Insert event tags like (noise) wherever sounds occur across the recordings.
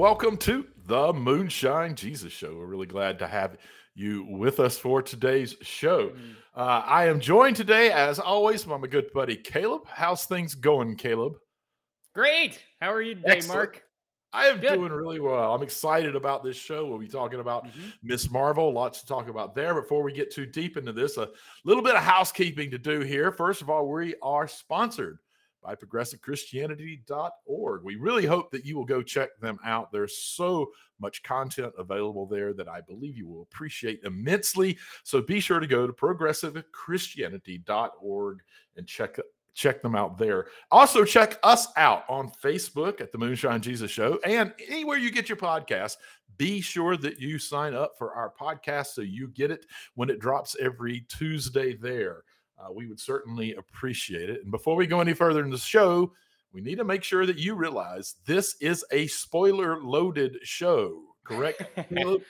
welcome to the Moonshine Jesus Show. We're really glad to have you with us for today's show. Mm. Uh, I am joined today, as always, by my good buddy Caleb. How's things going, Caleb? Great. How are you today, Excellent. Mark? I am Good. doing really well. I'm excited about this show. We'll be talking about Mhm. Ms. Marvel. Lots to talk about there. Before we get too deep into this, a little bit of housekeeping to do here. First of all, we are sponsored by progressivechristianity.org. We really hope that you will go check them out. There's so much content available there that I believe you will appreciate immensely. So be sure to go to progressivechristianity.org and check check them out there. Also check us out on Facebook at the Moonshine Jesus Show and anywhere you get your podcast. Be sure that you sign up for our podcast so you get it when it drops every Tuesday there. Uh, we would certainly appreciate it. And before we go any further in the show, we need to make sure that you realize this is a spoiler loaded show, correct? (laughs)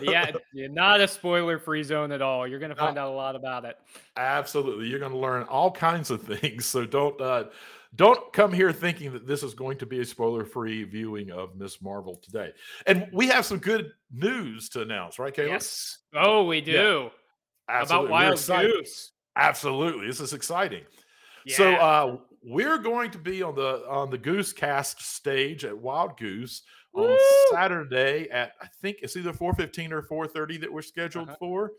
Yeah, not a spoiler free zone at all. You're going to find out a lot about it. Absolutely. You're going to learn all kinds of (laughs) things. So don't uh don't come here thinking that this is going to be a spoiler-free viewing of Ms. Marvel today. And we have some good news to announce, right, Caleb? Yes. Oh, we do. Absolutely. About Wild. Goose. Absolutely. This is exciting. So uh we're going to be on the on the Goose Cast stage at Wild Goose on Saturday at I think it's either 4:15 or 4:30 that we're scheduled Uh-huh. for.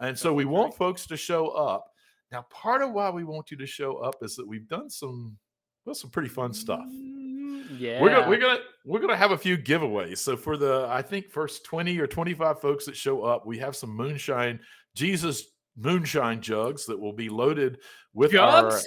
And so we want folks to show up. Now, part of why we want you to show up is that we've done some well, some pretty fun stuff. Mm, Yeah. We're gonna we're gonna we're gonna have a few giveaways. So for the I think first 20 or 25 folks that show up, we have some moonshine Jesus moonshine jugs that will be loaded with our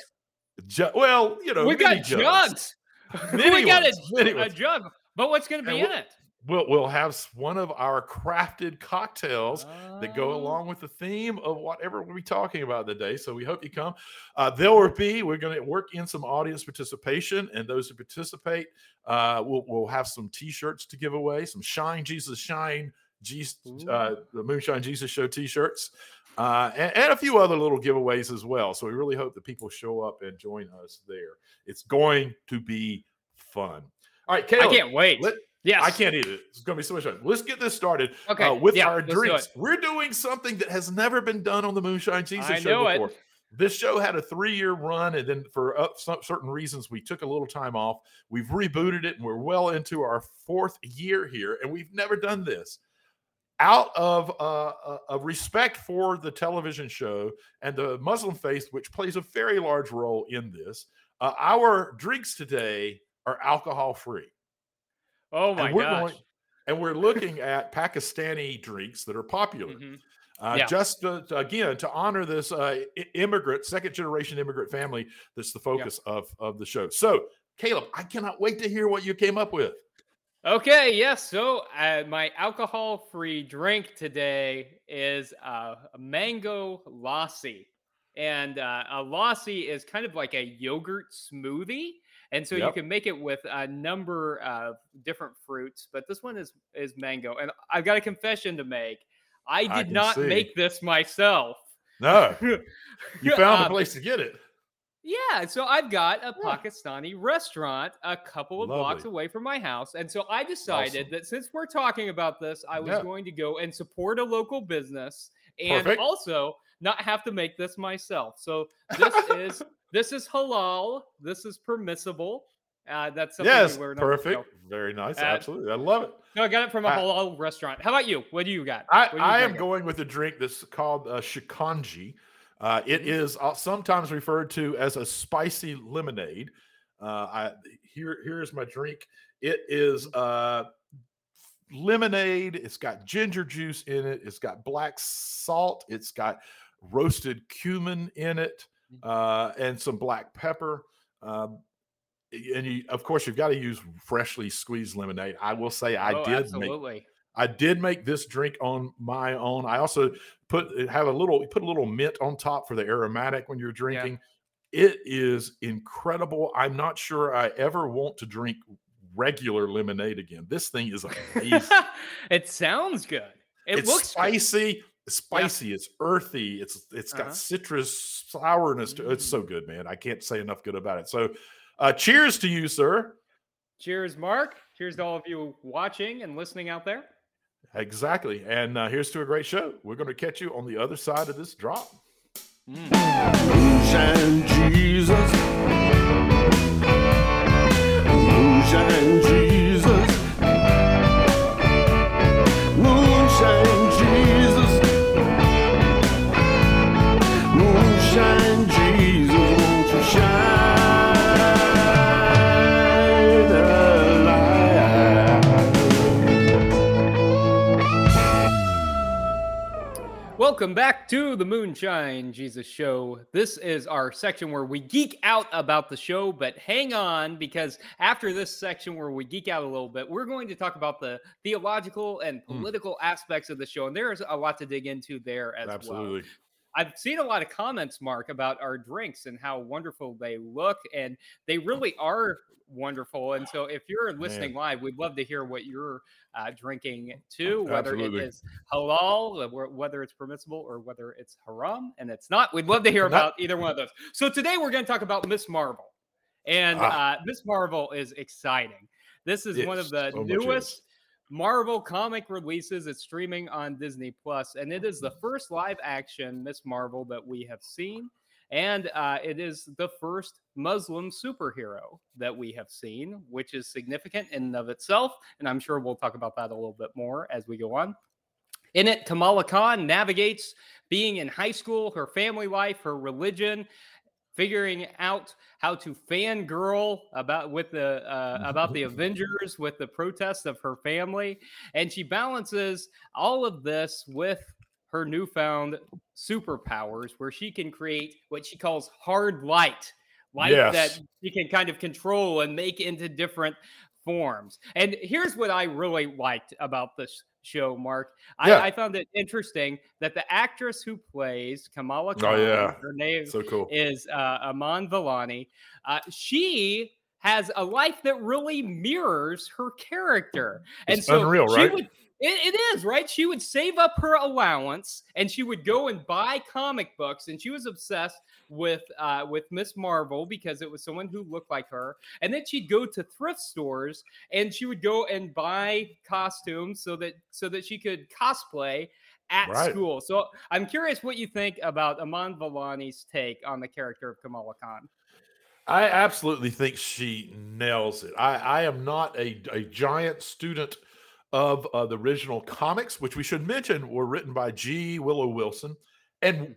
ju- well, you know, we got jugs. (laughs) Mini we got ones, a, a jug. But what's going to And be in we'll- it? We'll we'll have one of our crafted cocktails that go Oh, along with the theme of whatever we'll be talking about today. So we hope you come. Uh, there will be, we're going to work in some audience participation, and those who participate, uh, we'll, we'll have some t shirts to give away, some Shine Jesus Shine, Jesus, uh, the Moonshine Jesus Show t shirts, uh, and, and a few other little giveaways as well. So we really hope that people show up and join us there. It's going to be fun. All right, I can't wait. let- yes. I can't eat it. It's going to be so much fun. Let's get this started Okay. uh, with yeah, our let's do drinks. We're doing something that has never been done on the Moonshine Jesus I show know it. before. This show had a three-year run, and then for uh, some certain reasons, we took a little time off. We've rebooted it, and we're well into our fourth year here, and we've never done this. Out of uh, a, a respect for the television show and the Muslim faith, which plays a very large role in this, uh, our drinks today are alcohol-free Oh my and we're gosh. going and we're looking at Pakistani drinks that are popular. Mhm. Uh, Yeah. Just to, to- again to honor this uh, immigrant, second generation immigrant family. That's the focus of of the show. So, Caleb, I cannot wait to hear what you came up with. Okay, yes. So uh, my alcohol-free drink today is uh, a mango lassi, and uh, a lassi is kind of like a yogurt smoothie, and so you can make it with a number of different fruits. But this one is is mango, and I've got a confession to make. I I did can not see. make this myself. No, (laughs) you found a Um, place to get it. Yeah, so I've got a Yeah. Pakistani restaurant a couple of blocks away from my house. And so I decided Awesome. that since we're talking about this, I was Yeah. going to go and support a local business and Perfect. also not have to make this myself. So this is (laughs) this is halal. This is permissible. Uh, that's something Yes, we learned on the show. perfect. Very nice. Uh, Absolutely, I love it. No, I got it from a Uh, halal restaurant. How about you? What do you got? I, What you I am going with a drink that's called uh, shikanji. Uh, it Mhm. is uh, sometimes referred to as a spicy lemonade. Uh, I, here, here's my drink. It is Mm-hmm. uh, lemonade. It's got ginger juice in it. It's got black salt. It's got roasted cumin in it, Mm-hmm. uh, and some black pepper. Um, and you, of course, you've got to use freshly squeezed lemonade. I will say I Oh, did make absolutely. I did make this drink on my own. I also put have a little put a little mint on top for the aromatic when you're drinking. It is incredible. I'm not sure I ever want to drink regular lemonade again. This thing is amazing. (laughs) it sounds good. It it's looks good. spicy. It's spicy. It's earthy. It's it's got Uh-huh. citrus sourness to It's so Mm. good, man. I can't say enough good about it. So, uh, cheers to you, sir. Cheers, Mark. Cheers to all of you watching and listening out there. Exactly. And uh, here's to a great show. We're going to catch you on the other side of this drop. Mm. Moonshine Jesus. Moonshine Jesus. Welcome back to the Moonshine Jesus Show. This is our section where we geek out about the show, but hang on because after this section where we geek out a little bit, we're going to talk about the theological and Mm. political aspects of the show. And there's a lot to dig into there as well. I've seen a lot of comments, Mark, about our drinks and how wonderful they look, and they really are wonderful. And so, if you're listening live, we'd love to hear what you're uh, drinking too, whether Absolutely. it is halal, uh, whether it's permissible, or whether it's haram, and it's not. We'd love to hear about either one of those. So today we're going to talk about Ms. Marvel, and Ah. uh, Ms. Marvel is exciting. This is one of the so newest Marvel comic releases. It's streaming on Disney Plus, and it is the first live action Ms. Marvel that we have seen. And uh, it is the first Muslim superhero that we have seen, which is significant in and of itself. And I'm sure we'll talk about that a little bit more as we go on. In it, Kamala Khan navigates being in high school, her family life, her religion, figuring out how to fangirl about with the uh, about the (laughs) Avengers, with the protests of her family, and she balances all of this with her newfound superpowers, where she can create what she calls hard light, light Yes. that she can kind of control and make into different forms. And here's what I really liked about this show, Mark. I, Yeah. I found it interesting that the actress who plays Kamala Khan, Oh, yeah. her name So cool. is uh, Iman Vellani. Uh, she has a life that really mirrors her character, and It's so unreal, she right? would. It, it is right. She would save up her allowance, and she would go and buy comic books. And she was obsessed with uh, with Ms. Marvel because it was someone who looked like her. And then she'd go to thrift stores, and she would go and buy costumes so that so that she could cosplay at Right. school. So I'm curious what you think about Iman Vellani's take on the character of Kamala Khan. I absolutely think she nails it. I, I am not a, a giant student of uh, the original comics, which we should mention were written by G. Willow Wilson, and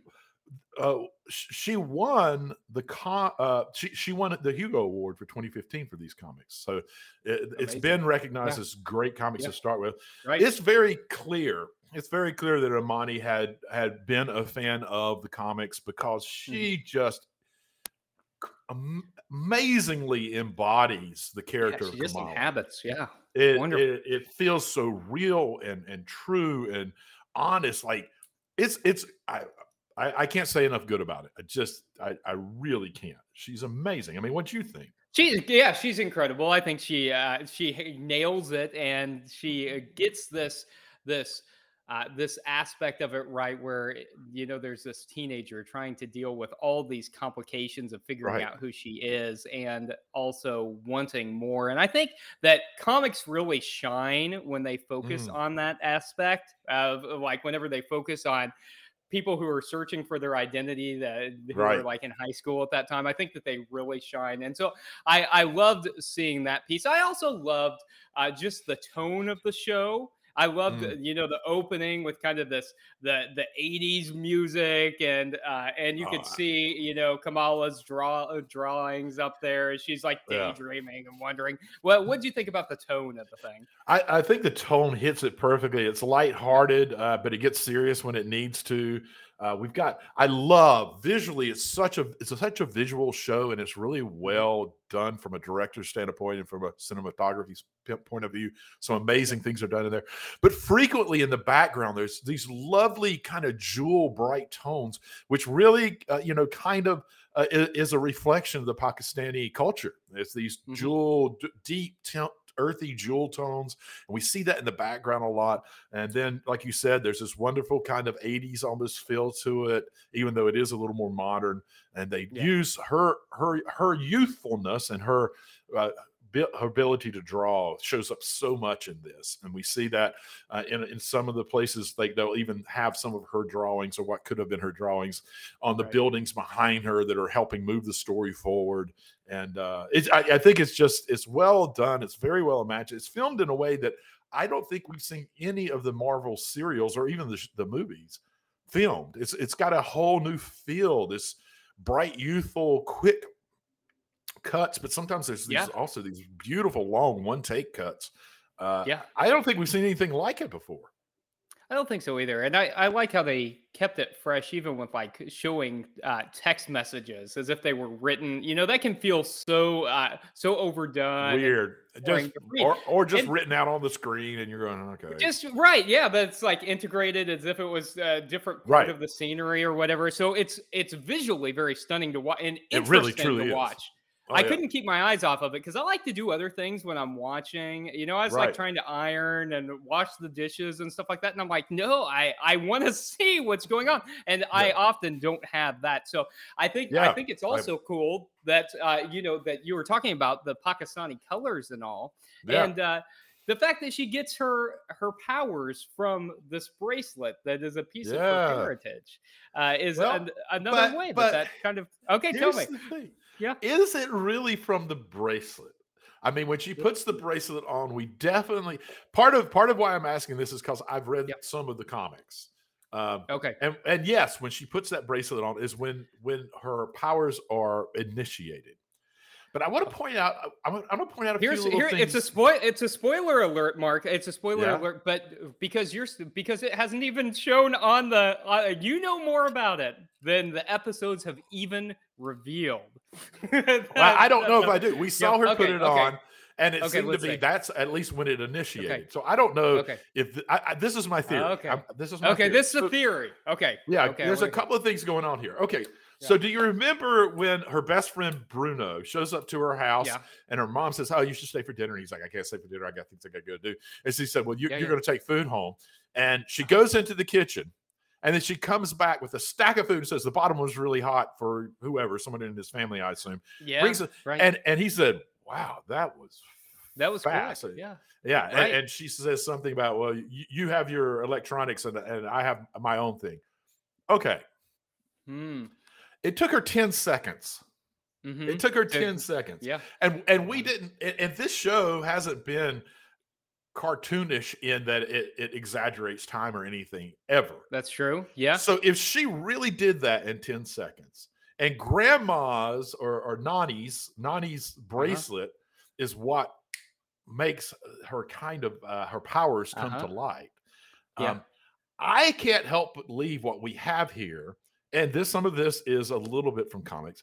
uh, she won the con. Uh, she she won the Hugo Award for 2015 for these comics. So it, it's Amazing. been recognized Yeah. as great comics Yeah. to start with. Right? It's very clear. It's very clear that Amani had had been a fan of the comics because she just am- amazingly embodies the Yeah, character she of just inhabits. Yeah. It, wonderful. it it feels so real and and true and honest. Like it's it's I I, I can't say enough good about it. I just I I really can't. She's amazing. I mean, what do you think? She, yeah, she's incredible. I think she, uh, she nails it, and she uh, gets this, this, uh, this aspect of it right, where eh, you know there's this teenager trying to deal with all these complications of figuring Right. out who she is, and also wanting more. And I think that comics really shine when they focus Mm. on that aspect of like whenever they focus on people who are searching for their identity that who were Right. like in high school at that time. I think that they really shine, and so I I loved seeing that piece. I also loved uh, just the tone of the show. I loved Mm. you know the opening with kind of this the the 80s music and uh and you Oh, could see you know Kamala's draw uh, drawings up there she's like Yeah. daydreaming and wondering well what do you think about the tone of the thing I, I think the tone hits it perfectly. It's lighthearted, uh, but it gets serious when it needs to. Uh, we've got. I love visually. It's such a. It's a, such a visual show, and it's really well done from a director's standpoint and from a cinematography point of view. Some amazing things are done in there. But frequently in the background, there's these lovely kind of jewel bright tones, which really, uh, you know, kind of uh, is a reflection of the Pakistani culture. It's these Mhm. jewel, d- deep, t- earthy jewel tones, and we see that in the background a lot. And then, like you said, there's this wonderful kind of 80s almost feel to it, even though it is a little more modern. And they Yeah. use her her her youthfulness and her uh, her ability to draw shows up so much in this, and we see that uh, in in some of the places like they'll even have some of her drawings or what could have been her drawings on the Right. buildings behind her that are helping move the story forward. And uh, it's I, I think it's just it's well done. It's very well imagined. It's filmed in a way that I don't think we've seen any of the Marvel serials or even the, the movies filmed. It's it's got a whole new feel. This bright, youthful, quick cuts, but sometimes there's these Yeah. also these beautiful long one take cuts. Uh, Yeah. I don't think we've seen anything like it before. I don't think so either. And I, I like how they kept it fresh, even with like showing uh, text messages as if they were written. You know, that can feel so uh, so overdone. Weird, just or or just And- written out on the screen, and you're going, okay, Just right, yeah, but it's like integrated as if it was a different part Right. of the scenery or whatever. So it's it's visually very stunning to watch and It really, truly to is. watch. Oh, I yeah. couldn't keep my eyes off of it because I like to do other things when I'm watching. You know, I was like trying to iron and wash the dishes and stuff like that. And I'm like, no, I I want to (laughs) see what's going on, and I often don't have that. So I think I think it's I- also cool that uh, you know that you were talking about the Pakistani colors and all, Yeah. and uh, the fact that she gets her her powers from this bracelet that is a piece of her heritage uh, is Well, an- another but- way but that that kind of okay. Tell me. Yeah. Is it really from the bracelet? I mean, when she puts the bracelet on, we definitely part of part of why I'm asking this is because I've read Yep. some of the comics. Um, Okay. and and yes, when she puts that bracelet on is when when her powers are initiated. But I want to point out, I'm, I want to point out a Here's few here. things. It's a spoil. It's a spoiler alert, Mark. It's a spoiler Yeah. alert, but because you're because it hasn't even shown on the. Uh, you know more about it than the episodes have even revealed. (laughs) Well, I don't know if I do. We saw her put it okay. on, and it Okay, seemed to be see. that's at least when it initiated. So I don't know Okay. if th- I, I, this is my theory. okay. I'm- this is my Okay. theory. This is a theory. Okay. Yeah, Okay. there's a couple of things going on here. Okay, so do you remember when her best friend Bruno shows up to her house Yeah. and her mom says, "Oh, you should stay for dinner"? And he's like, "I can't stay for dinner. I got things I got to go do." And she said, "Well, you, Yeah, you're yeah. going to take food home." And she goes into the kitchen, and then she comes back with a stack of food and says, "The bottom was really hot for whoever, someone in his family, I assume." Yeah. Brings it, right. and and he said, "Wow, that was." that was fast. cool. Yeah. Yeah, and- Right. and, she says something about, "Well, you, you have your electronics, and, and I have my own thing." Okay, Hmm. it took her 10 seconds mhm. it took her It- 10 seconds Yeah. and and we didn't and, and this show hasn't been cartoonish in that it, it exaggerates time or anything ever That's true. Yeah. so if she really did that in 10 seconds and grandma's or, or nani's nani's Uh-huh. bracelet is what makes her kind of uh, her powers come Uh-huh. to light Yeah. um, i can't help but believe what we have here and this some of this is a little bit from comics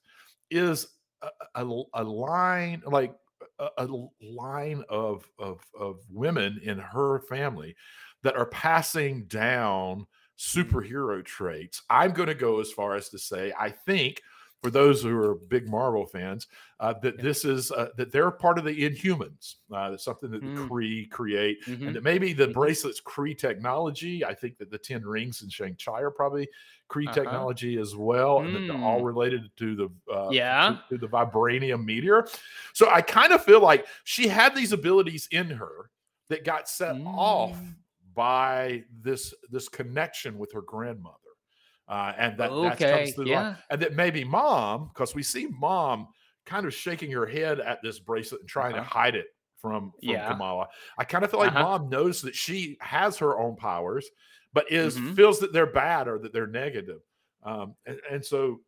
is a, a, a line like a, a line of, of of women in her family that are passing down mm-hmm. superhero traits. I'm going to go as far as to say I think for those who are big Marvel fans uh, that Yeah. this is uh, that they're part of the Inhumans. Uh, that's something that the Mm. Kree create, Mhm. and that maybe the Mhm. bracelets Kree technology. I think that the Ten Rings in Shang Chi are probably Kree Uh-huh. technology as well, and that they're all Mm. related to the uh, Yeah. to, to the vibranium meteor. So I kind of feel like she had these abilities in her that got set off Mm. by this this connection with her grandmother. Uh, and that, that comes through the line. and that maybe mom, because we see mom kind of shaking her head at this bracelet and trying to Uh-huh. hide it from, from Yeah. Kamala. I kind of feel like Uh-huh. mom knows that she has her own powers, but is Mhm. feels that they're bad or that they're negative. Um, and, and so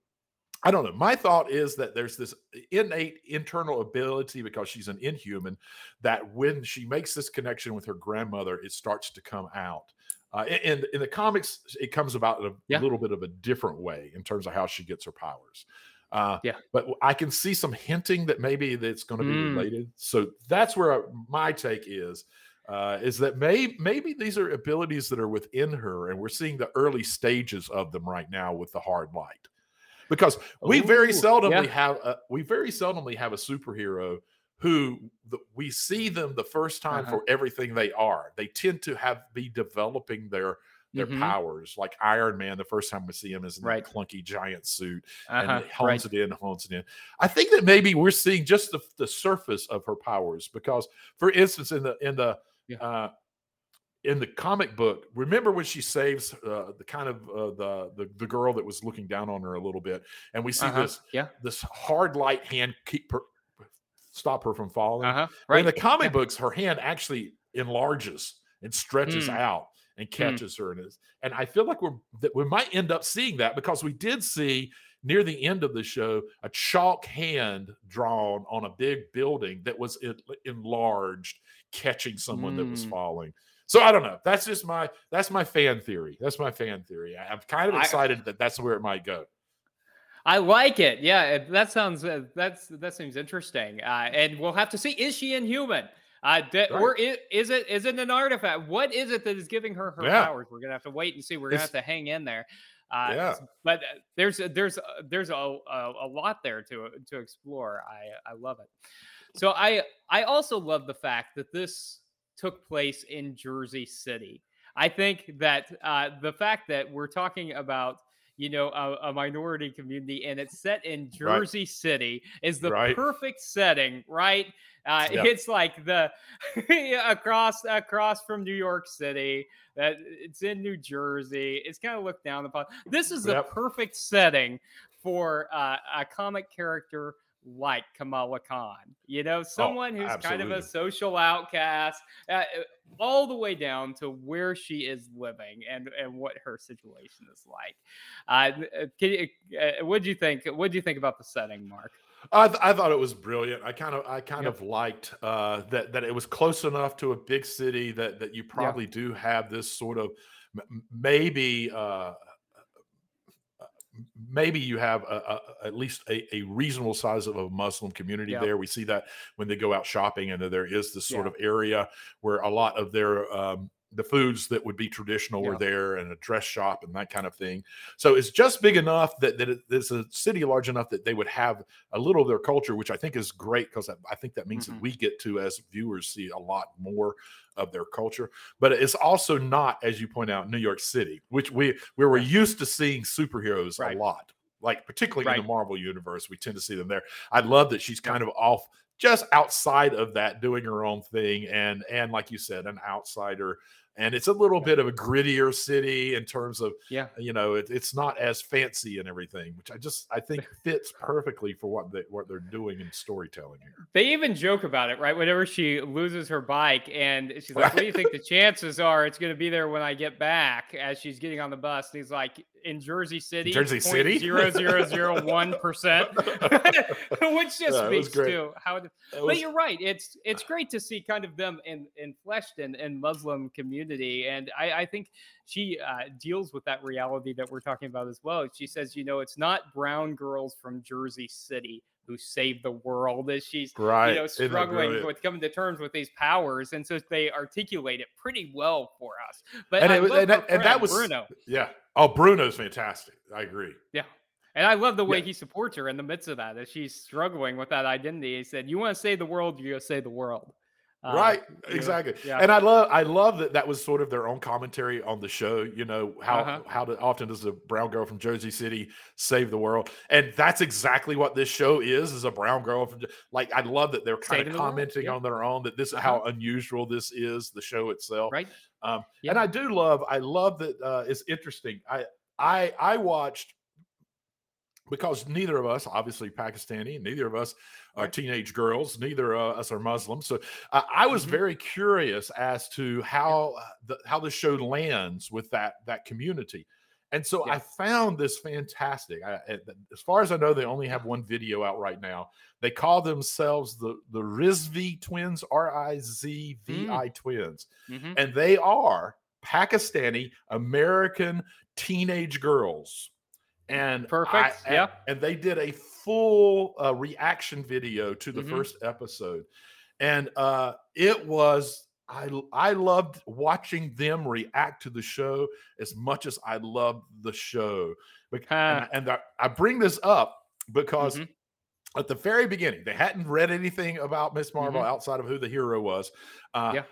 I don't know. My thought is that there's this innate internal ability because she's an inhuman that when she makes this connection with her grandmother, it starts to come out. Uh, in in the comics, it comes about in a Yeah. little bit of a different way in terms of how she gets her powers. Uh, Yeah. but I can see some hinting that maybe that's going to be Mm. related. So that's where I- my take is. Uh, is that may, maybe these are abilities that are within her, and we're seeing the early stages of them right now with the hard light because we very Ooh, seldomly yeah. have a, we very seldomly have a superhero who the, we see them the first time Uh-huh. for everything they are. They tend to have be developing their their Mhm. powers. Like Iron Man, the first time we see him is in Right. that clunky giant suit Uh-huh, and hones right. it in, hones it in. I think that maybe we're seeing just the, the surface of her powers because, for instance, in the in the Yeah. uh, in the comic book, remember when she saves uh, the kind of uh, the, the the girl that was looking down on her a little bit, and we see Uh-huh, this Yeah. this hard light hand keep stop her from falling. Uh huh. Right. In the comic books, her hand actually enlarges and stretches Mm. out and catches her, and is and I feel like we're that we might end up seeing that because we did see near the end of the show a chalk hand drawn on a big building that was en- enlarged, catching someone that was Mm. falling. So I don't know. That's just my that's my fan theory. That's my fan theory. I- I'm kind of I- excited that that's where it might go. I like it. Yeah, that sounds uh, that's that seems interesting. Uh, and we'll have to see is she inhuman? Uh, d- Right. or is, is it is it an artifact? What is it that is giving her her Yeah. powers? We're gonna have to wait and see. We're gonna It's- have to hang in there. Uh, Yeah. But uh, there's a- there's there's a, a, a lot there to to explore. I I love it. So I I also love the fact that this took place in Jersey City. I think that uh, the fact that we're talking about you know a, a minority community and it's set in Right. Jersey City is the Right. perfect setting, right? Uh, (laughs) Yeah. It's like the (laughs) across across from New York City. That it's in New Jersey. It's kind of looked down upon. This is the Yep. perfect setting for uh, a comic character like Kamala Khan. You know, someone who's kind of a Oh, social outcast, uh, all the way down to where she is living and and what her situation is like. Uh, can you, uh, what do you think? What do you think about the setting, Mark? I, th- I thought it was brilliant. I kind of I kind Yep. of liked uh, that that it was close enough to a big city that that you probably do have this sort of maybe uh, maybe you have a, a, at least a, a reasonable size of a Muslim community Yeah. there. We see that when they go out shopping, and there is this sort Yeah. of area where a lot of their um, the foods that would be traditional Yeah. were there, and a dress shop and that kind of thing. So it's just big enough that that it, it's a city large enough that they would have a little of their culture, which I think is great because I, I think that means Mhm. that we get to as viewers see a lot more of their culture. But it's also not, as you point out, New York City, which we where we're used to seeing superheroes Right. a lot, like particularly in the Marvel universe, we tend to see them there. I love that she's kind of off just outside of that, doing her own thing, and and like you said, an outsider. And it's a little bit of a grittier city in terms of Yeah. you know it, it's not as fancy and everything which i just i think (laughs) fits perfectly for what they what they're doing in storytelling here They even joke about it, right? Whenever she loses her bike, and she's like, "What do you think the (laughs) chances are it's going to be there when I get back?" As she's getting on the bus, and he's like, "In Jersey City, Jersey City? zero zero zero one percent," (laughs) which just it speaks to how. It, It but you're right. It's it's great to see kind of them in in fleshed in, in Muslim community, and I, I think she uh, deals with that reality that we're talking about as well. She says, you know, it's not brown girls from Jersey City who save the world, as she's right you know struggling with coming to terms with these powers, and so they articulate it pretty well for us. But And was- and that- and that was- Bruno. yeah oh bruno's fantastic i agree Yeah. And I love the way Yeah. he supports her in the midst of that, as she's struggling with that identity. He said, "You want to save the world, you go save the world." Uh, right exactly yeah. and i love i love that that was sort of their own commentary on the show you know how Uh-huh. how do, often does a brown girl from jersey city save the world and that's exactly what this show is is a brown girl from like i love that they're kind Saving of the commenting yeah. on their own that this is Uh-huh. how unusual this is the show itself right? Um, Yeah. And I do love, I love that uh, it's interesting. I I I watched because neither of us, obviously Pakistani, neither of us are teenage girls, neither of us are Muslim. So uh, I was Mhm. very curious as to how uh, the how the show lands with that that community. And so Yeah. I found this fantastic. I, as far as I know, they only have one video out right now. They call themselves the the Rizvi twins, R I Z V I twins Mhm. and they are Pakistani American teenage girls. And Perfect, I- yeah. and they did a full uh, reaction video to the Mhm. first episode, and uh, it was. I, I loved watching them react to the show as much as I loved the show. Bec- and, I- and I, I bring this up because Mhm. at the very beginning, they hadn't read anything about Ms. Marvel Mhm. outside of who the hero was. Uh, Yeah.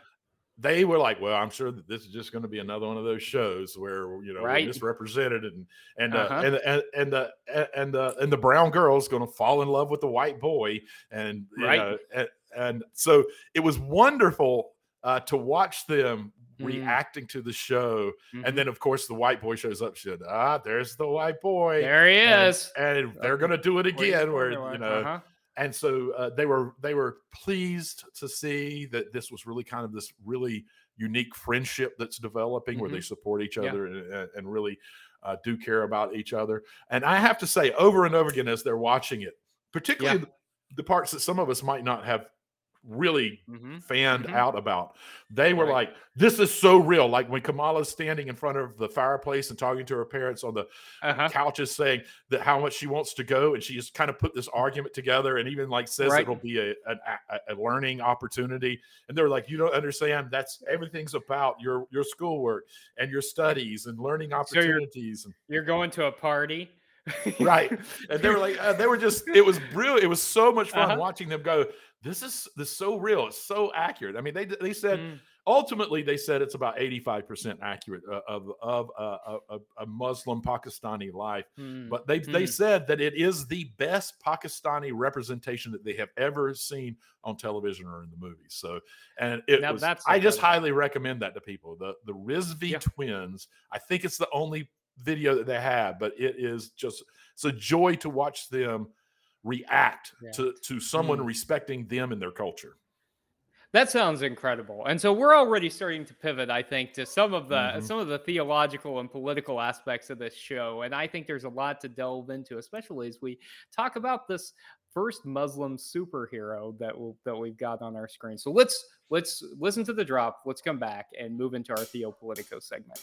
They were like, well, I'm sure that this is just going to be another one of those shows where you know we're Right. misrepresented and and uh, Uh-huh. and and and the and the and the brown girl's going to fall in love with the white boy and you Right. know, and, and so it was wonderful uh, to watch them Mm. reacting to the show Mhm. and then of course the white boy shows up said ah there's the white boy there he is. and they're going to do it again where you know Uh-huh. And so uh, they were they were pleased to see that this was really kind of this really unique friendship that's developing where they support each Mm-hmm. Yeah. other and, and- really uh, do care about each other and i have to say over and over again as they're watching it particularly the, the parts that some of us might not have really Mhm. fanned Mhm. out about. They were Right. like, "This is so real." Like when Kamala's standing in front of the fireplace and talking to her parents on the Uh-huh. couches, saying that how much she wants to go, and she just kind of put this argument together, and even like says Right. it'll be a, a a learning opportunity. And they're like, "You don't understand. That's everything's about your your schoolwork and your studies and learning you're- opportunities." You're going to a party. right and they were like uh, they were just it was real it was so much fun Uh-huh. watching them go this is this is so real it's so accurate i mean they they said Mm. ultimately they said it's about 85% accurate uh, of of a, a, a muslim pakistani life Mm. but they they Mm. said that it is the best pakistani representation that they have ever seen on television or in the movies so and it Now was that's i just highly recommend that to people the the rizvi Yeah. twins i think it's the only video that they have but it is just it's a joy to watch them react Yeah. to to someone Mm. respecting them and their culture That sounds incredible. And so we're already starting to pivot, I think, to some of the Mhm. some of the theological and political aspects of this show. And I think there's a lot to delve into, especially as we talk about this first Muslim superhero that we that we've got on our screen. So let's let's listen to the drop. Let's come back and move into our Theopolitico segment.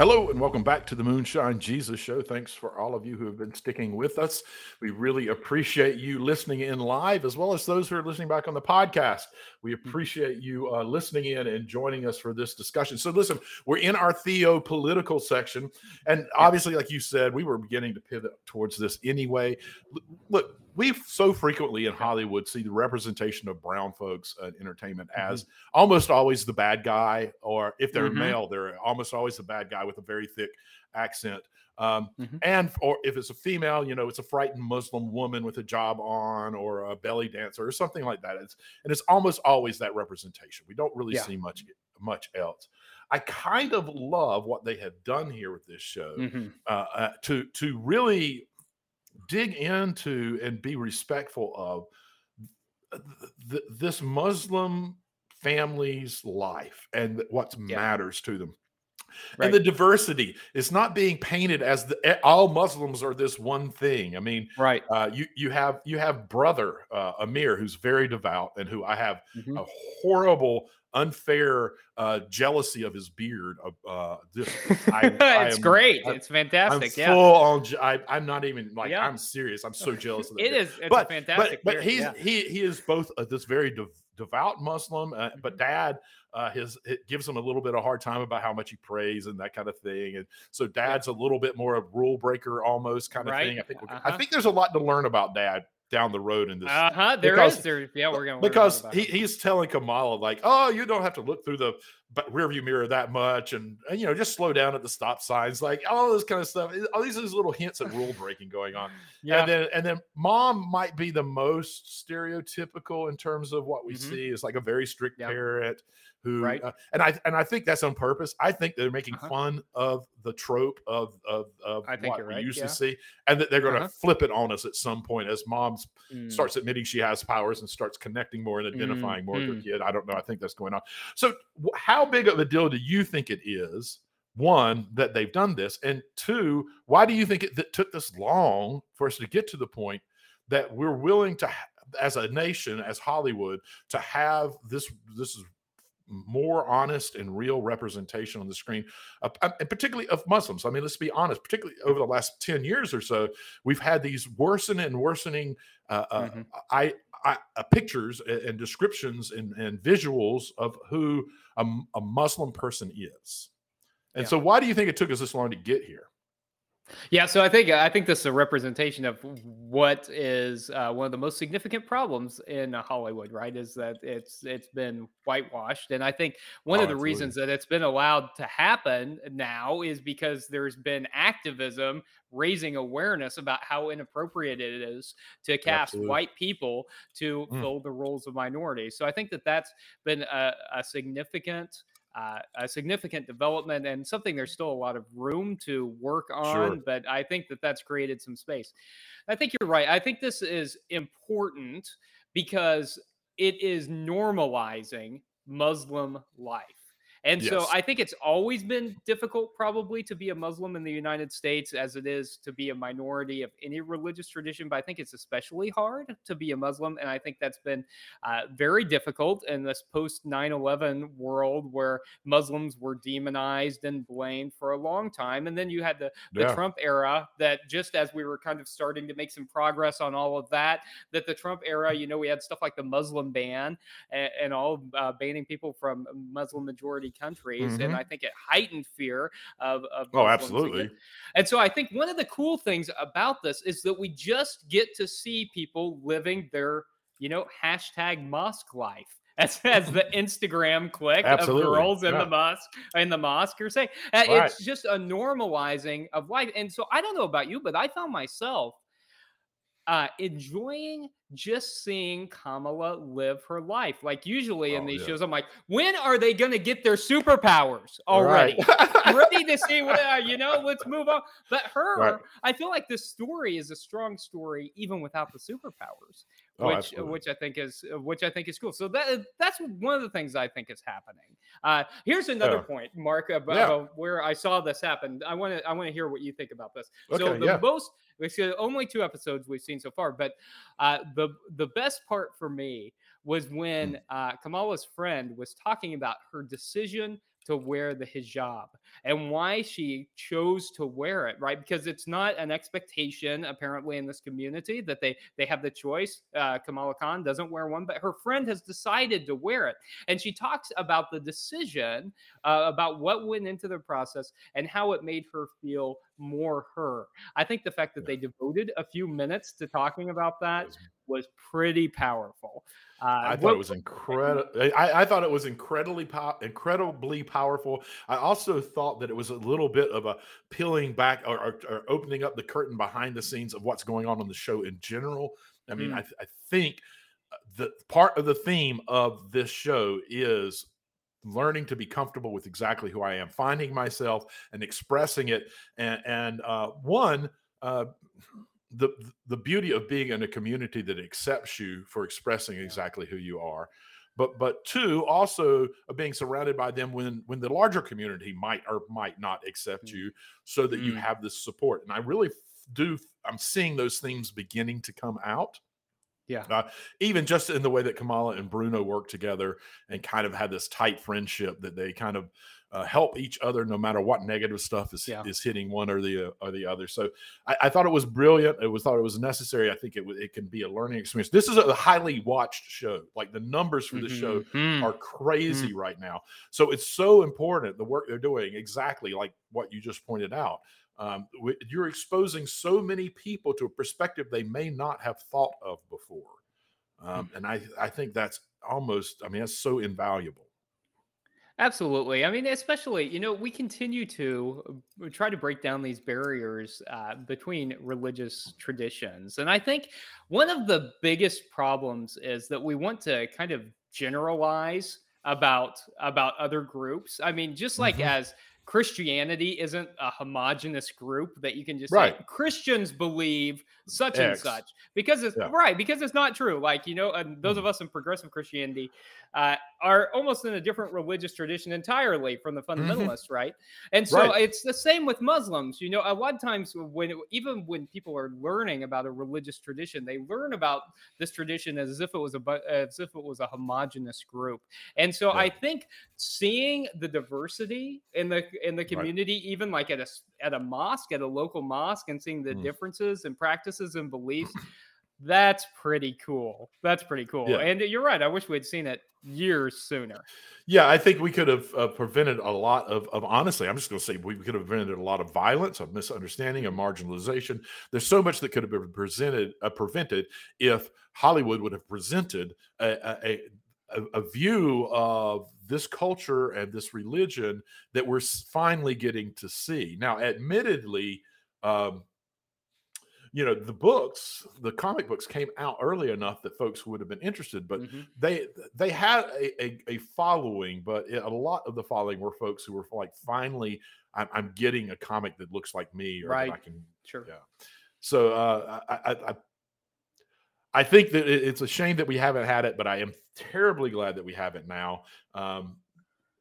Hello welcome back to the Moonshine Jesus Show. Thanks for all of you who have been sticking with us. We really appreciate you listening in live as well as those who are listening back on the podcast. We appreciate you uh, listening in and joining us for this discussion. So, listen, we're in our Theo political section. And obviously, like you said, we were beginning to pivot towards this anyway. Look, we so frequently in Hollywood see the representation of brown folks in entertainment as almost always the bad guy, or if they're Mhm. male, they're almost always the bad guy with a very thick accent. Um, Mhm. And or if it's a female, you know, it's a frightened Muslim woman with hijab on, or a belly dancer, or something like that. It's and it's almost always that representation. We don't really Yeah. see much much else. I kind of love what they have done here with this show Mhm. uh, uh, to to really dig into and be respectful of th- th- this Muslim family's life and what Yeah. matters to them. Right. And the diversity is not being painted as the eh, all Muslims are this one thing. I mean, Right. uh, you you have you have brother uh, Amir who's very devout and who I have Mhm. a horrible, unfair uh, jealousy of his beard. Of uh, this, I, (laughs) I it's am- great. I- it's I'm fantastic. full yeah. on. I, I'm not even like Yeah. I'm serious. I'm so jealous of (laughs) that. It beard. is. It's but a fantastic. but but beard, he's yeah. he he is both uh, this very devout Muslim, uh, Mm-hmm. but dad uh, his it gives him a little bit of hard time about how much he prays and that kind of thing, and so dad's a little bit more of a rule breaker almost kind of Right. thing. I think we're- I Uh-huh. think there's a lot to learn about dad down the road in this Uh huh. There because- is. There. Yeah, we're gonna. because he, he's telling Kamala like, "Oh, you don't have to look through the rearview mirror that much, and, and, you know, just slow down at the stop signs, like all this kind of stuff. All these these little hints at rule breaking going on, (laughs) Yeah. and then and then mom might be the most stereotypical in terms of what we Mhm. see is like a very strict Yeah. parent who, Right. uh, and I and I think that's on purpose. I think they're making Uh-huh. fun of the trope of of, of I think what you're we right, used yeah. to see, and that they're going to Uh-huh. flip it on us at some point as mom's Mm. starts admitting she has powers and starts connecting more and identifying more with her mm. kid. I don't know. I think that's going on. So, how big of a deal do you think it is? One, that they've done this, and two, why do you think it that took this long for us to get to the point that we're willing to, as a nation, as Hollywood, to have this this is more honest and real representation on the screen, uh, uh, and particularly of Muslims. I mean, let's be honest. Particularly over the last ten years or so, we've had these worsening and worsening uh, uh, Mhm. I, I, uh, pictures and, descriptions and, and visuals of who a Muslim person is. And Yeah. so, why do you think it took us this long to get here? Yeah, so I think I think this is a representation of what is uh, one of the most significant problems in Hollywood, right? Is that it's it's been whitewashed, and I think one Oh, of the absolutely. reasons that it's been allowed to happen now is because there's been activism raising awareness about how inappropriate it is to cast Absolutely. white people to Mm. fill the roles of minorities. So I think that that's been a, a significant uh, a significant development and something there's still a lot of room to work on Sure. but i think that that's created some space. I think you're right. I think this is important because it is normalizing muslim life and so i think it's always been difficult probably to be a muslim in the united states as it is to be a minority of any religious tradition but i think it's especially hard to be a muslim and i think that's been uh, very difficult in this post 9 11 world where Muslims were demonized and blamed for a long time. And then you had the, the Yeah. Trump era that just as we were kind of starting to make some progress on all of that, that the Trump era, you know, we had stuff like the Muslim ban and, and all uh, banning people from Muslim majority countries. And Mhm. I think it heightened fear of, of Oh, absolutely. again. And so I think one of the cool things about this is that we just get to see people living their, you know, hashtag mosque life. (laughs) As, as the Instagram click Absolutely, of girls in yeah. the mosque in the mosque are saying. Uh, Right. It's just a normalizing of life. And so I don't know about you, but I found myself uh, enjoying just seeing Kamala live her life. Like usually in Oh, these yeah. shows, I'm like, when are they going to get their superpowers already? I'm ready to see what uh, you know. Let's move on. But (laughs) her, Right. I feel like this story is a strong story even without the superpowers, Oh, which absolutely. which I think is uh, which I think is cool. So that that's one of the things I think is happening. Uh, here's another Yeah. point, Mark, about Yeah. where I saw this happen. I want to I want to hear what you think about this. so the most we see only two episodes we've seen so far, but uh, the the best part for me was when Mm. uh, Kamala's friend was talking about her decision to wear the hijab and why she chose to wear it right because it's not an expectation apparently in this community that they they have the choice uh, kamala khan doesn't wear one but her friend has decided to wear it and she talks about the decision uh, about what went into the process and how it made her feel more her i think the fact that they devoted a few minutes to talking about that was- pretty powerful uh, I thought what- it was (laughs) incredible. I, I thought it was incredibly pow- incredibly powerful. I also thought that it was a little bit of a peeling back or, or, or opening up the curtain behind the scenes of what's going on on the show in general. I mean, Mm. I, th- I think uh, the part of the theme of this show is learning to be comfortable with exactly who I am, finding myself and expressing it. And, and uh, one, uh, the the beauty of being in a community that accepts you for expressing exactly who you are but but two also of being surrounded by them when when the larger community might or might not accept Mm. you so that you Mm. have this support and i really do i'm seeing those things beginning to come out Yeah. uh, even just in the way that kamala and bruno work together and kind of had this tight friendship that they kind of uh, help each other no matter what negative stuff is Yeah. is hitting one or the uh, or the other so I, I thought it was brilliant. It was thought it was necessary. I think it it can be a learning experience. This is a highly watched show. Like the numbers for the show Mhm. are crazy right now. So it's so important the work they're doing. Exactly like what you just pointed out. Um, you're exposing so many people to a perspective they may not have thought of before, um, and I I think that's almost. I mean, that's so invaluable. Absolutely. I mean, especially, you know, we continue to uh, try to break down these barriers uh, between religious traditions. And I think one of the biggest problems is that we want to kind of generalize about about other groups. I mean, just like Mhm. as Christianity isn't a homogenous group that you can just Right. say Christians believe such and such because it's Yeah. right because it's not true. Like you know, and those of us in progressive Christianity, uh, are almost in a different religious tradition entirely from the Mm-hmm. fundamentalists, right? And so Right. it's the same with Muslims. You know, a lot of times when even when people are learning about a religious tradition, they learn about this tradition as if it was a as if it was a homogenous group. And so Yeah. I think seeing the diversity in the in the community, even like at a at a mosque, at a local mosque, and seeing the Mm. differences and practices and beliefs, that's pretty cool. That's pretty cool. Yeah. And you're right. I wish we'd seen it years sooner. Yeah, I think we could have uh, prevented a lot of, of honestly, I'm just going to say we could have prevented a lot of violence, of misunderstanding, of marginalization. There's so much that could have been presented, uh, prevented if Hollywood would have presented a, a, a, a view of this culture and this religion that we're finally getting to see. Now, admittedly, um, you know, the books, the comic books came out early enough that folks would have been interested, but Mhm. they they had a, a, a following, but it- a lot of the following were folks who were like, finally, I'm, I'm getting a comic that looks like me, or that I can. Sure. Yeah. So uh, I, I, I I think that it- it's a shame that we haven't had it, but I am terribly glad that we have it now. Um,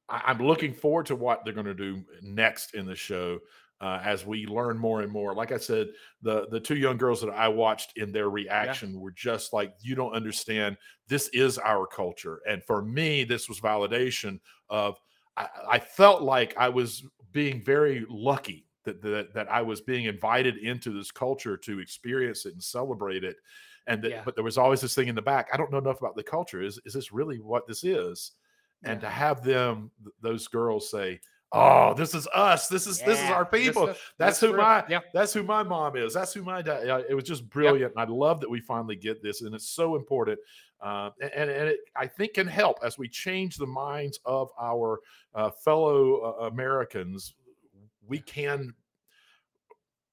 I, I'm looking forward to what they're going to do next in the show. Uh, as we learn more and more, like I said, the the two young girls that I watched in their reaction were just like, "You don't understand. This is our culture." And for me, this was validation of. I, I felt like I was being very lucky that, that that I was being invited into this culture to experience it and celebrate it. And that, Yeah. but there was always this thing in the back. I don't know enough about the culture. Is is this really what this is? And to have them, th- those girls say, "Oh, this is us. This is this is our people. stuff- That's who real. my- yeah. That's who my mom is. That's who my dad. It was just brilliant. And I love that we finally get this, and it's so important. Uh, and and it, I think can help as we change the minds of our uh, fellow uh, Americans. We can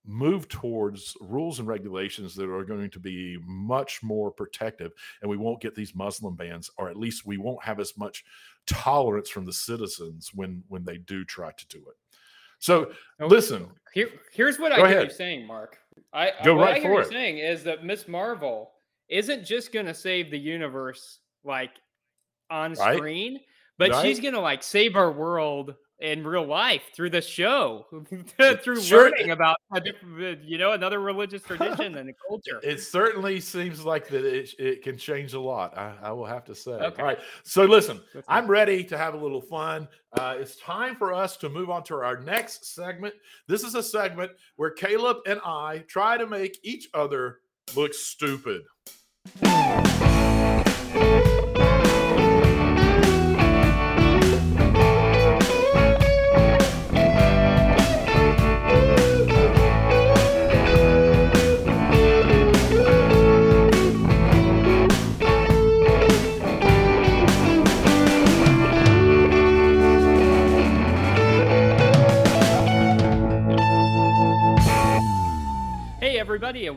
move towards rules and regulations that are going to be much more protective, and we won't get these Muslim bans, or at least we won't have as much tolerance from the citizens when when they do try to do it. So Oh, listen, Here, here's what I hear ahead. you saying, Mark. I Go what right I hear for you it. saying is that Ms. Marvel isn't just gonna save the universe like on Right. screen, but she's gonna like save our world in real life through the show, (laughs) through Sure. learning about you know another religious (laughs) tradition and a culture. It certainly seems like that it, it can change a lot. I, I will have to say. Okay. All right. So listen, I'm ready to have a little fun. Uh, it's time for us to move on to our next segment. This is a segment where Caleb and I try to make each other look stupid.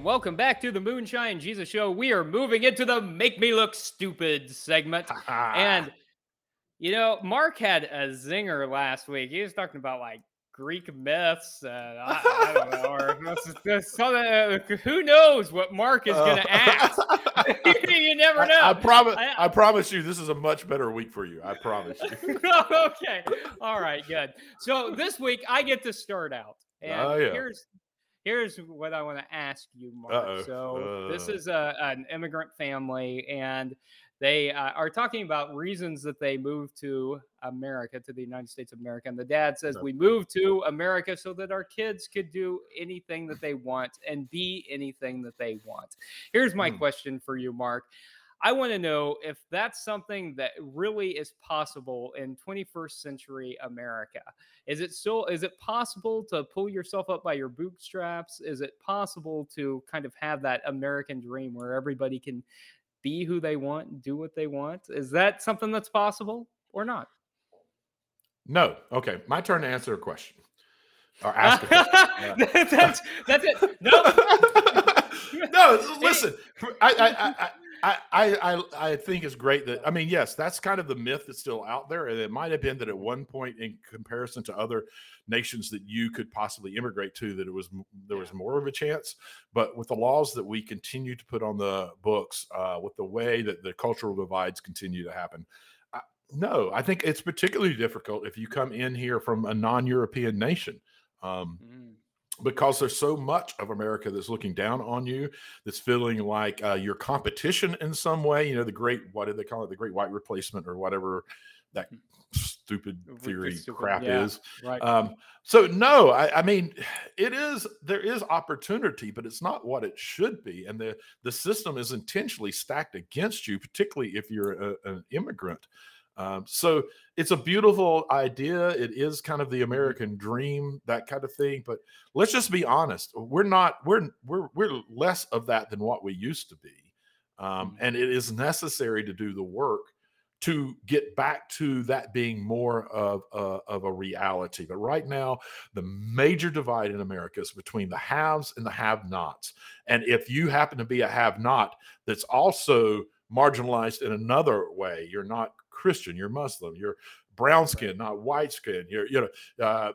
Welcome back to the Moonshine Jesus Show. We are moving into the Make Me Look Stupid segment. And, you know, Mark had a zinger last week. He was talking about like Greek myths. And I, I don't know. Or (laughs) this- this- uh, who knows what Mark is going (laughs) to ask? (laughs) you never know. I, I promise. I- I, promise you, this is a much better week for you. I promise you. okay. All right, good. So this week I get to start out. And Oh, yeah. here's here's what I want to ask you, Mark. Uh-oh. So this Uh. is a, an immigrant family and they uh, are talking about reasons that they moved to America, to the United States of America. And the dad says. We moved to America so that our kids could do anything that they want and be anything that they want. Here's my Hmm. question for you, Mark. I want to know if that's something that really is possible in 21st century America. Is it still is it possible to pull yourself up by your bootstraps? Is it possible to kind of have that American dream where everybody can be who they want, and do what they want? Is that something that's possible or not? No. Okay. My turn to answer a question. Or (laughs) ask a question. that's that's it. (laughs) No. (laughs) no, listen. I, I, I, I, I, I, think it's great that I mean, yes, that's kind of the myth that's still out there, and it might have been that at one point, in comparison to other nations that you could possibly immigrate to, that it was there was more of a chance. But with the laws that we continue to put on the books, uh, with the way that the cultural divides continue to happen, I, No, I think it's particularly difficult if you come in here from a non-European nation. Um, Mm. Because there's so much of America that's looking down on you, that's feeling like uh, your competition in some way. You know, the great what do they call it? The great white replacement or whatever that stupid theory stupid, crap yeah. is. Right. Um, so no, I, I mean, it is there is opportunity, but it's not what it should be, and the the system is intentionally stacked against you, particularly if you're a, an immigrant. Um, so it's a beautiful idea. It is kind of the American dream, that kind of thing. But let's just be honest: we're not we're we're we're less of that than what we used to be, um, Mhm. and it is necessary to do the work to get back to that being more of a, of a reality. But right now, the major divide in America is between the haves and the have-nots. And if you happen to be a have-not that's also marginalized in another way, you're not Christian, you're Muslim, you're brown skin, not white skin, you're you know. Uh,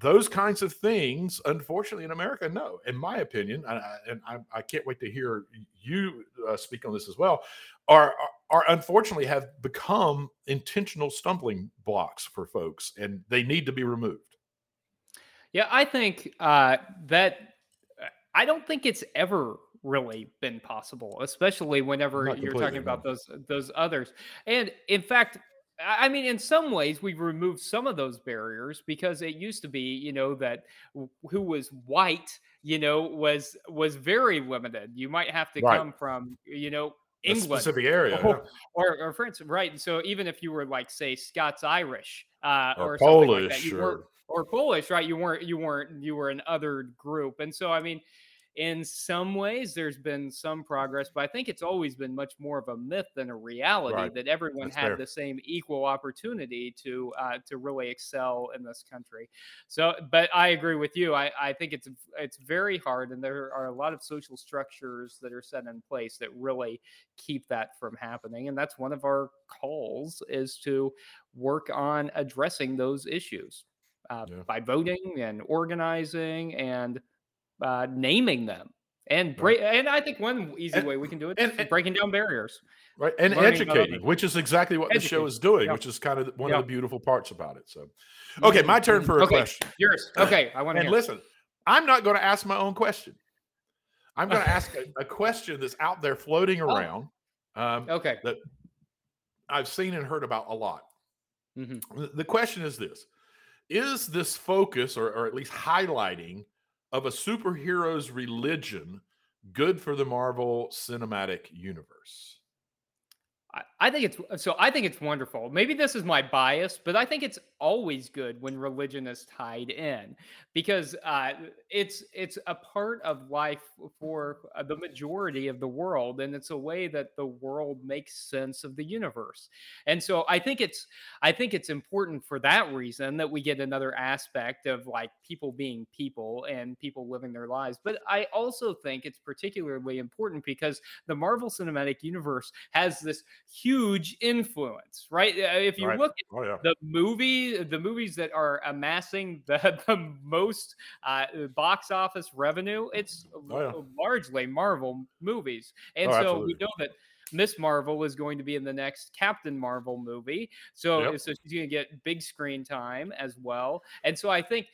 those kinds of things, unfortunately, in America, no. In my opinion, and I, and I, I can't wait to hear you uh, speak on this as well, are, are unfortunately have become intentional stumbling blocks for folks, and they need to be removed. Yeah, I think uh, that uh, I don't think it's ever really been possible, especially whenever Not you're talking about no. those those others. And in fact, I mean, in some ways, we've removed some of those barriers because it used to be, you know, that who was white, you know, was was very limited. You might have to Right. come from, you know, A England specific area, or, or, or France, right? And so even if you were like, say, Scots Irish uh, or or, something like that, Polish, you or or Polish, right? You weren't you weren't you were an other group. And so I mean, in some ways there's been some progress, but I think it's always been much more of a myth than a reality Right. that everyone That's had fair. the same equal opportunity to uh, to really excel in this country. So, but I agree with you. I, I think it's it's very hard, and there are a lot of social structures that are set in place that really keep that from happening. And that's one of our calls is to work on addressing those issues uh, Yeah. by voting and organizing and uh, naming them. And break, and I think one easy And- way we can do it and- is and- breaking down barriers. right, and educating, which is exactly what the show is doing, yeah. which is kind of one Yeah. of the beautiful parts about it. So, okay, my turn for a Okay, question. Yours. Okay, I want to And hear. listen, I'm not going to ask my own question. I'm going (laughs) to ask a, a question that's out there floating Oh. around. Um, Okay. that I've seen and heard about a lot. Mhm. The- The question is this Is this focus, or, or at least highlighting, of a superhero's religion good for the Marvel Cinematic Universe? I- I think it's so. I think it's wonderful. Maybe this is my bias, but I think it's always good when religion is tied in because uh, it's it's a part of life for uh, the majority of the world, and it's a way that the world makes sense of the universe. And so I think it's I think it's important for that reason that we get another aspect of like people being people and people living their lives. But I also think it's particularly important because the Marvel Cinematic Universe has this huge influence, right? Uh, If you Right. look at Oh, yeah. the movie, the movies that are amassing (laughs) the, the most uh, box office revenue, it's Oh, yeah. largely Marvel movies. And Oh, so absolutely. we know that Ms. Marvel is going to be in the next Captain Marvel movie. So, Yep. so she's going to get big screen time as well. And so I think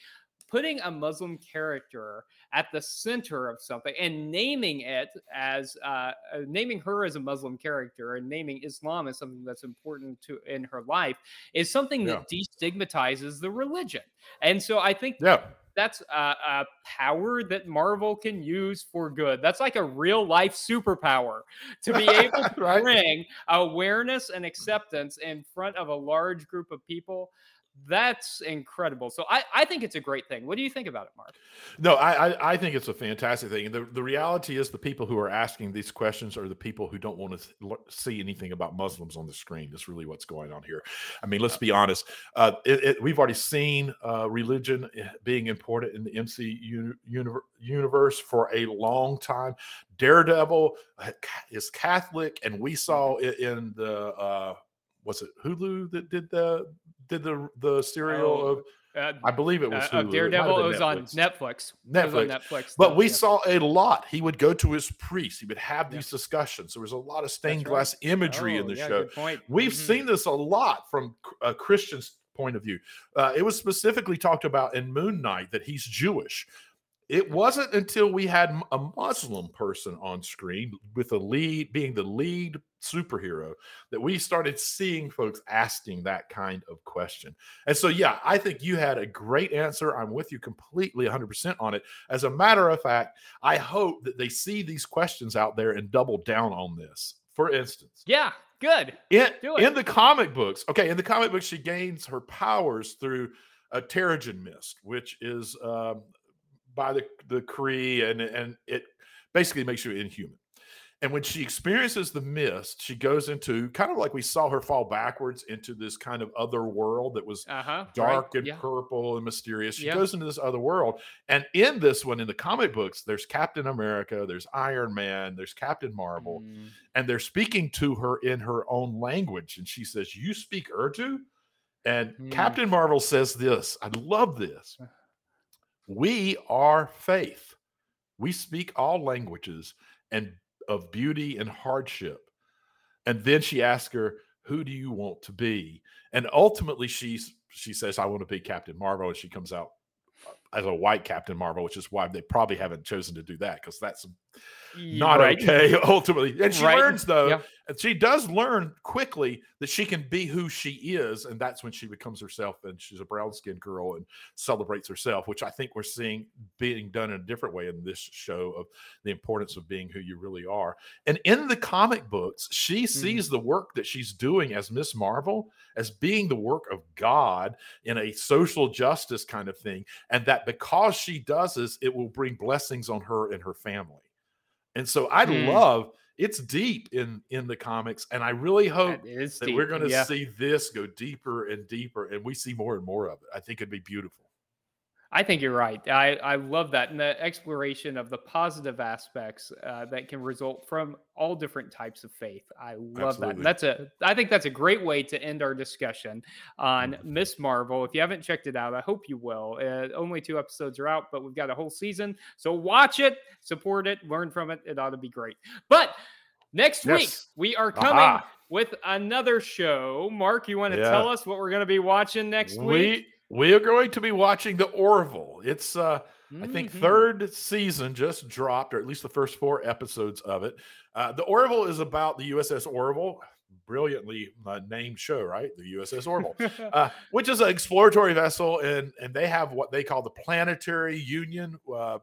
putting a Muslim character at the center of something and naming it as uh, uh, naming her as a Muslim character and naming Islam as something that's important to in her life is something that destigmatizes the religion. And so I think Yeah. that's a, a power that Marvel can use for good. That's like a real life superpower to be (laughs) able to Right. bring awareness and acceptance in front of a large group of people. That's incredible. So I, I think it's a great thing. What do you think about it, Mark? No, I, I I think it's a fantastic thing. And the, the reality is, the people who are asking these questions are the people who don't want to see anything about Muslims on the screen. That's really what's going on here. I mean, let's be honest. Uh, it, it, we've already seen uh, religion eh, being important in the MC uni- universe for a long time. Daredevil uh, is Catholic, and we saw it in the uh, was it Hulu that did the did the the serial Oh, of Uh, I believe it was uh, Hulu. Daredevil. It been was on Netflix. Netflix. On Netflix. But we yeah. saw a lot. He would go to his priest. He would have Yeah. these discussions. There was a lot of stained glass imagery in Oh, the yeah, show. We've Mhm. seen this a lot from a Christian's point of view. Uh, it was specifically talked about in Moon Knight that he's Jewish. It wasn't until we had a Muslim person on screen with a lead being the lead superhero that we started seeing folks asking that kind of question. And so, yeah, I think you had a great answer. I'm with you completely 100% on it. As a matter of fact, I hope that they see these questions out there and double down on this. For instance, Yeah, good. in, Do it. in the comic books, okay, in the comic books, she gains her powers through a Terrigen mist, which is um, by the the Kree, and and it basically makes you inhuman. And when she experiences the mist, she goes into kind of like we saw her fall backwards into this kind of other world that was Uh huh. dark and yeah. purple and mysterious. She Yeah. goes into this other world. And in this one, in the comic books, there's Captain America, there's Iron Man, there's Captain Marvel, Mm. and they're speaking to her in her own language. And she says, You speak Urdu? And Hmm. Captain Marvel says this. I love this. We are faith. We speak all languages and of beauty and hardship. And then she asks her, Who do you want to be? And ultimately she's she says, I want to be Captain Marvel. And she comes out uh, as a white Captain Marvel, which is why they probably haven't chosen to do that because that's not right. okay (laughs) ultimately. And she Right. learns though. And she does learn quickly that she can be who she is, and that's when she becomes herself and she's a brown skinned girl and celebrates herself, which I think we're seeing being done in a different way in this show of the importance of being who you really are. And in the comic books, she Mm-hmm. sees the work that she's doing as Ms. Marvel as being the work of God in a social justice kind of thing, and that because she does this, it will bring blessings on her and her family. And so I Hmm. love it's deep in in the comics, and I really hope That that we're going to yeah. see this go deeper and deeper, and we see more and more of it. I think it'd be beautiful. I think you're right. I, I love that. And the exploration of the positive aspects uh, that can result from all different types of faith. I love that. Absolutely. And that's a, I think that's a great way to end our discussion on Mhm. Ms. Marvel. If you haven't checked it out, I hope you will. Uh, only two episodes are out, but we've got a whole season. So watch it, support it, learn from it. It ought to be great. But next week, we are coming Aha. with another show. Mark, you want to Yeah. tell us what we're going to be watching next week? We are going to be watching the Orville. It's uh I think Mhm. third season just dropped, or at least the first four episodes of it. Uh, the Orville is about the USS Orville, brilliantly uh, named show, right? The USS Orville, (laughs) uh, which is an exploratory vessel, and and they have what they call the Planetary Union, uh,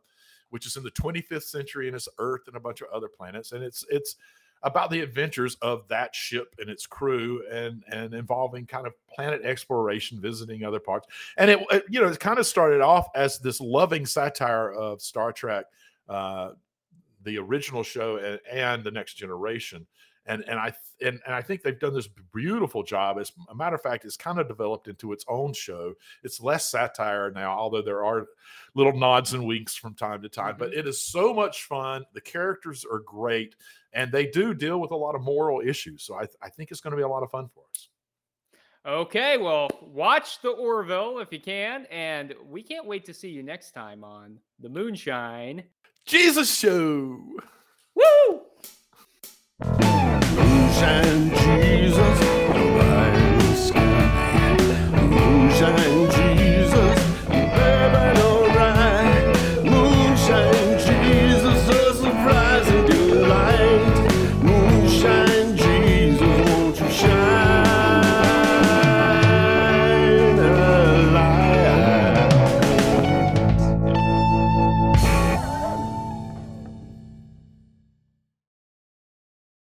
which is in the 25th century, and it's Earth and a bunch of other planets, and it's it's about the adventures of that ship and its crew, and and involving kind of planet exploration, visiting other parts, and it, it you know it kind of started off as this loving satire of Star Trek. Uh, the original show and, and the next generation and and I and, and I think they've done this beautiful job. As a matter of fact, it's kind of developed into its own show. It's less satire now, although there are little nods and winks from time to time. But it is so much fun. The characters are great, and they do deal with a lot of moral issues. So I, I think it's going to be a lot of fun for us. Okay, well, watch the Orville if you can, and we can't wait to see you next time on the Moonshine Jesus Show. Woo! Moonshine Jesus, the. Moonshine Jesus.